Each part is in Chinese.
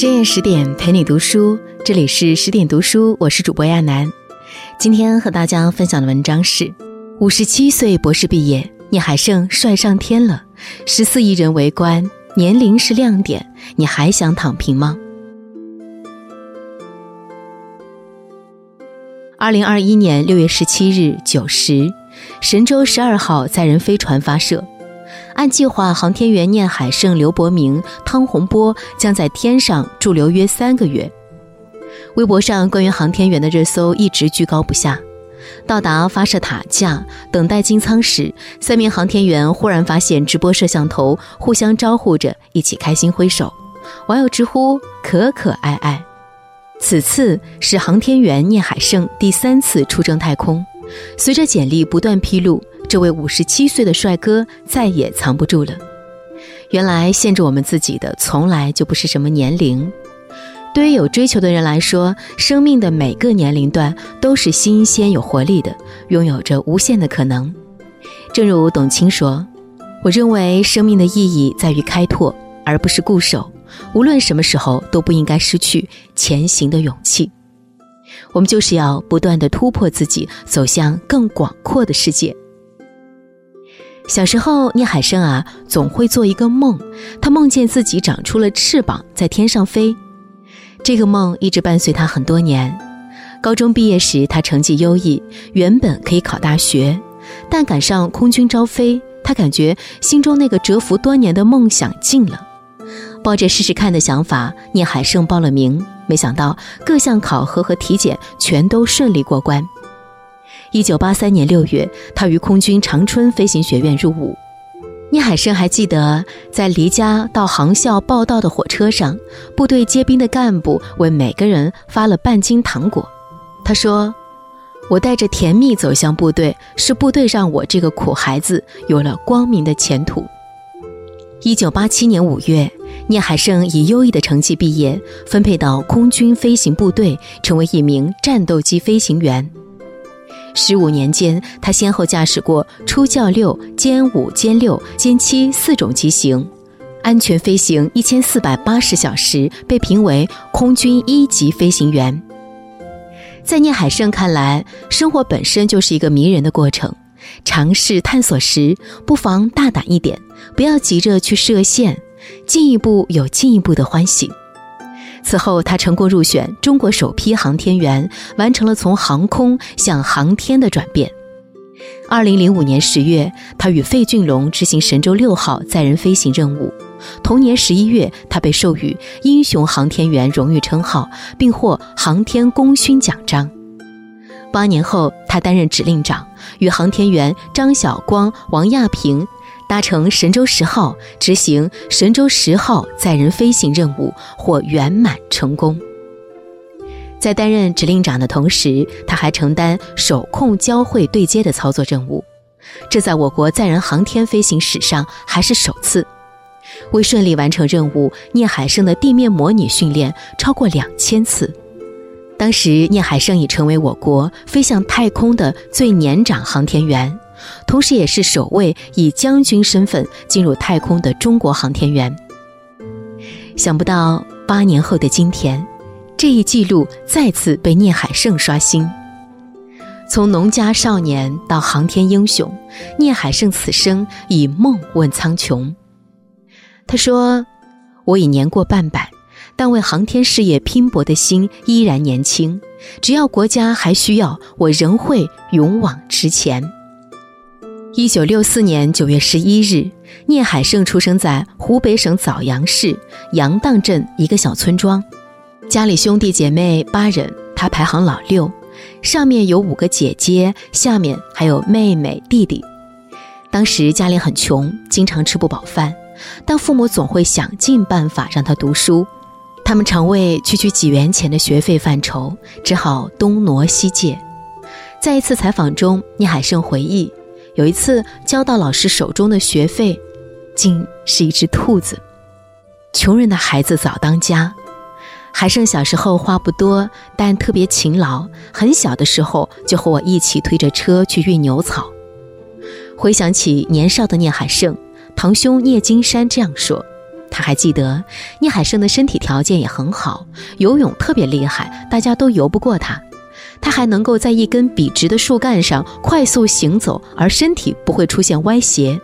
深夜十点陪你读书，这里是十点读书，我是主播亚楠。今天和大家分享的文章是：五十七岁博士毕业，你还剩帅上天了，十四亿人围观，年龄是亮点，你还想躺平吗？二零二一年六月十七日九时，神舟十二号载人飞船发射。按计划，航天员聂海胜、刘伯明、汤洪波将在天上驻留约三个月。微博上关于航天员的热搜一直居高不下。到达发射塔架，等待进舱时，三名航天员忽然发现直播摄像头，互相招呼着，一起开心挥手。网友直呼可可爱爱。此次是航天员聂海胜第三次出征太空。随着简历不断披露。这位五十七岁的帅哥再也藏不住了。原来限制我们自己的从来就不是什么年龄。对于有追求的人来说，生命的每个年龄段都是新鲜有活力的，拥有着无限的可能。正如董卿说：“我认为生命的意义在于开拓，而不是固守。无论什么时候都不应该失去前行的勇气。我们就是要不断的突破自己，走向更广阔的世界。”小时候，聂海胜啊，总会做一个梦，他梦见自己长出了翅膀，在天上飞。这个梦一直伴随他很多年。高中毕业时，他成绩优异，原本可以考大学，但赶上空军招飞，他感觉心中那个蛰伏多年的梦想尽了。抱着试试看的想法，聂海胜报了名，没想到各项考核和体检全都顺利过关。一九八三年六月，他于空军长春飞行学院入伍。聂海胜还记得，在离家到航校报到的火车上，部队接兵的干部为每个人发了半斤糖果。他说：“我带着甜蜜走向部队，是部队让我这个苦孩子有了光明的前途。”一九八七年五月，聂海胜以优异的成绩毕业，分配到空军飞行部队，成为一名战斗机飞行员。十五年间，他先后驾驶过初教六、歼五、歼六、歼七四种机型，安全飞行一千四百八十小时，被评为空军一级飞行员。在聂海胜看来，生活本身就是一个迷人的过程，尝试探索时，不妨大胆一点，不要急着去设限，进一步有进一步的欢喜。此后，他成功入选中国首批航天员，完成了从航空向航天的转变。二零零五年十月，他与费俊龙执行神舟六号载人飞行任务。同年十一月，他被授予英雄航天员荣誉称号，并获航天功勋奖章。八年后，他担任指令长，与航天员张晓光、王亚平。搭乘神舟十号执行神舟十号载人飞行任务，获圆满成功。在担任指令长的同时，他还承担手控交会对接的操作任务，这在我国载人航天飞行史上还是首次。为顺利完成任务，聂海胜的地面模拟训练超过两千次。当时，聂海胜已成为我国飞向太空的最年长航天员。同时，也是首位以将军身份进入太空的中国航天员。想不到八年后的今天，这一记录再次被聂海胜刷新。从农家少年到航天英雄，聂海胜此生以梦问苍穹。他说：“我已年过半百，但为航天事业拼搏的心依然年轻。只要国家还需要，我仍会勇往直前。”一九六四年九月十一日，聂海胜出生在湖北省枣阳市杨荡镇一个小村庄，家里兄弟姐妹八人，他排行老六，上面有五个姐姐，下面还有妹妹弟弟。当时家里很穷，经常吃不饱饭，但父母总会想尽办法让他读书，他们常为区区几元钱的学费犯愁，只好东挪西借。在一次采访中，聂海胜回忆。有一次交到老师手中的学费，竟是一只兔子。穷人的孩子早当家。海胜小时候话不多，但特别勤劳。很小的时候就和我一起推着车去运牛草。回想起年少的聂海胜，堂兄聂金山这样说：“他还记得聂海胜的身体条件也很好，游泳特别厉害，大家都游不过他。他还能够在一根笔直的树干上快速行走，而身体不会出现歪斜。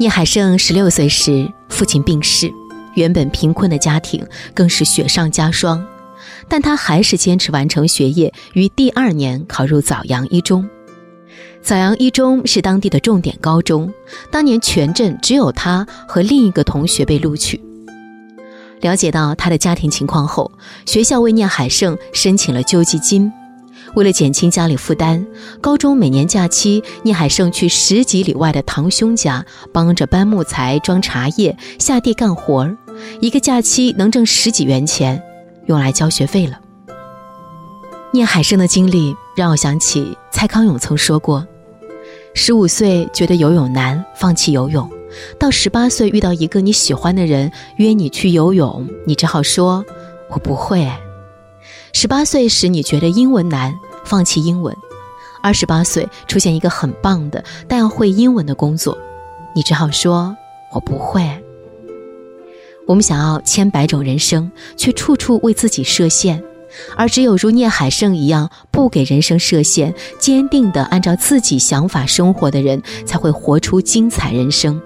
聂海胜十六岁时，父亲病逝，原本贫困的家庭更是雪上加霜，但他还是坚持完成学业，于第二年考入枣阳一中。枣阳一中是当地的重点高中，当年全镇只有他和另一个同学被录取。了解到他的家庭情况后，学校为聂海胜申请了救济金。为了减轻家里负担，高中每年假期，聂海胜去十几里外的堂兄家帮着搬木材、装茶叶、下地干活儿，一个假期能挣十几元钱，用来交学费了。聂海胜的经历让我想起蔡康永曾说过：十五岁觉得游泳难，放弃游泳；到十八岁遇到一个你喜欢的人约你去游泳，你只好说：“我不会。”十八岁时，你觉得英文难，放弃英文；二十八岁出现一个很棒的但要会英文的工作，你只好说：“我不会。”我们想要千百种人生，却处处为自己设限，而只有如聂海胜一样不给人生设限、坚定地按照自己想法生活的人，才会活出精彩人生。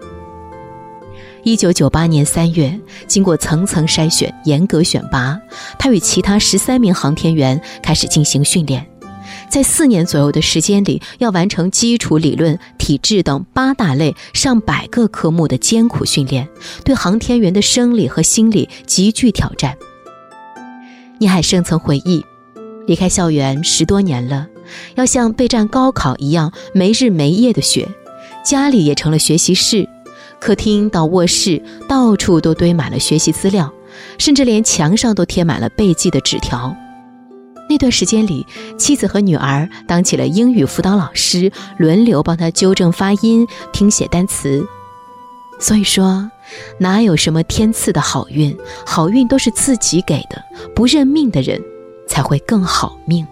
一九九八年三月，经过层层筛选、严格选拔，他与其他十三名航天员开始进行训练。在四年左右的时间里，要完成基础理论、体质等八大类上百个科目的艰苦训练，对航天员的生理和心理极具挑战。聂海胜曾回忆，离开校园十多年了，要像备战高考一样没日没夜的学，家里也成了学习室。客厅到卧室，到处都堆满了学习资料，甚至连墙上都贴满了背记的纸条。那段时间里，妻子和女儿当起了英语辅导老师，轮流帮他纠正发音、听写单词。所以说，哪有什么天赐的好运？好运都是自己给的。不认命的人，才会更好命。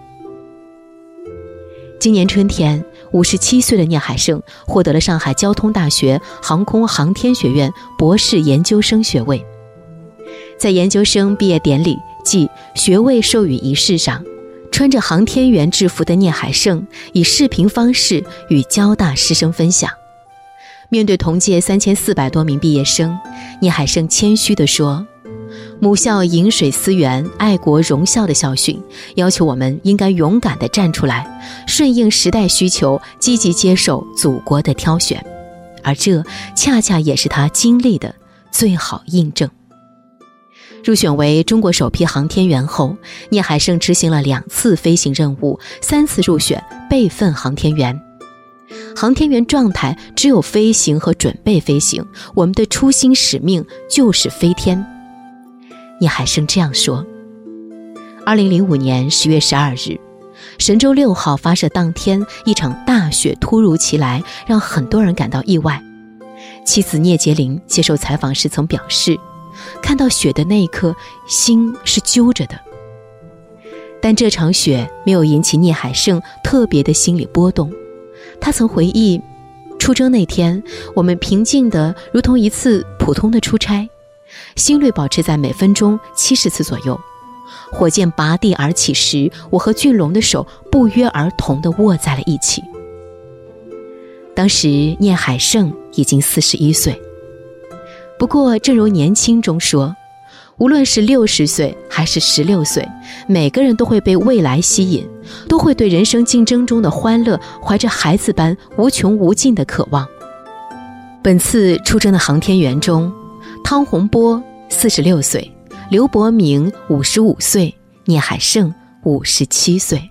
今年春天。五十七岁的聂海胜获得了上海交通大学航空航天学院博士研究生学位。在研究生毕业典礼暨学位授予仪式上，穿着航天员制服的聂海胜以视频方式与交大师生分享。面对同届三千四百多名毕业生，聂海胜谦虚地说。母校饮水思源、爱国荣校的校训，要求我们应该勇敢地站出来，顺应时代需求，积极接受祖国的挑选，而这恰恰也是他经历的最好印证。入选为中国首批航天员后，聂海胜执行了两次飞行任务，三次入选备份航天员。航天员状态只有飞行和准备飞行，我们的初心使命就是飞天。聂海胜这样说：“二零零五年十月十二日，神舟六号发射当天，一场大雪突如其来，让很多人感到意外。妻子聂洁玲接受采访时曾表示，看到雪的那一刻，心是揪着的。但这场雪没有引起聂海胜特别的心理波动。他曾回忆，出征那天，我们平静的如同一次普通的出差。”心率保持在每分钟七十次左右。火箭拔地而起时，我和俊龙的手不约而同地握在了一起。当时聂海胜已经四十一岁。不过，正如年轻中说，无论是六十岁还是十六岁，每个人都会被未来吸引，都会对人生竞争中的欢乐怀着孩子般无穷无尽的渴望。本次出征的航天员中，汤洪波四十六岁，刘伯明五十五岁，聂海胜五十七岁。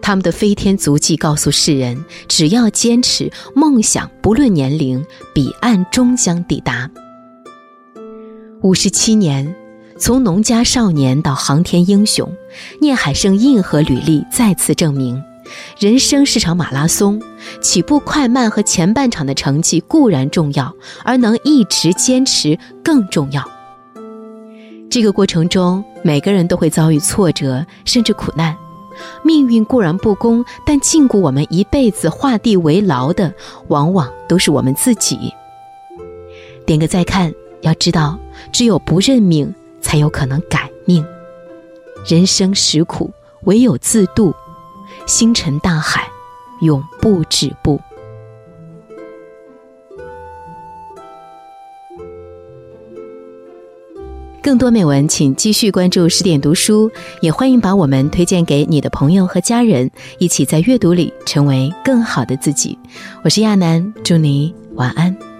他们的飞天足迹告诉世人：只要坚持，梦想不论年龄，彼岸终将抵达。五十七年，从农家少年到航天英雄，聂海胜硬核履历再次证明。人生是场马拉松，起步快慢和前半场的成绩固然重要，而能一直坚持更重要。这个过程中，每个人都会遭遇挫折，甚至苦难。命运固然不公，但禁锢我们一辈子画地为牢的，往往都是我们自己。点个再看。要知道，只有不认命，才有可能改命。人生实苦，唯有自渡。星辰大海，永不止步。更多美文，请继续关注十点读书，也欢迎把我们推荐给你的朋友和家人，一起在阅读里成为更好的自己。我是亚楠，祝你晚安。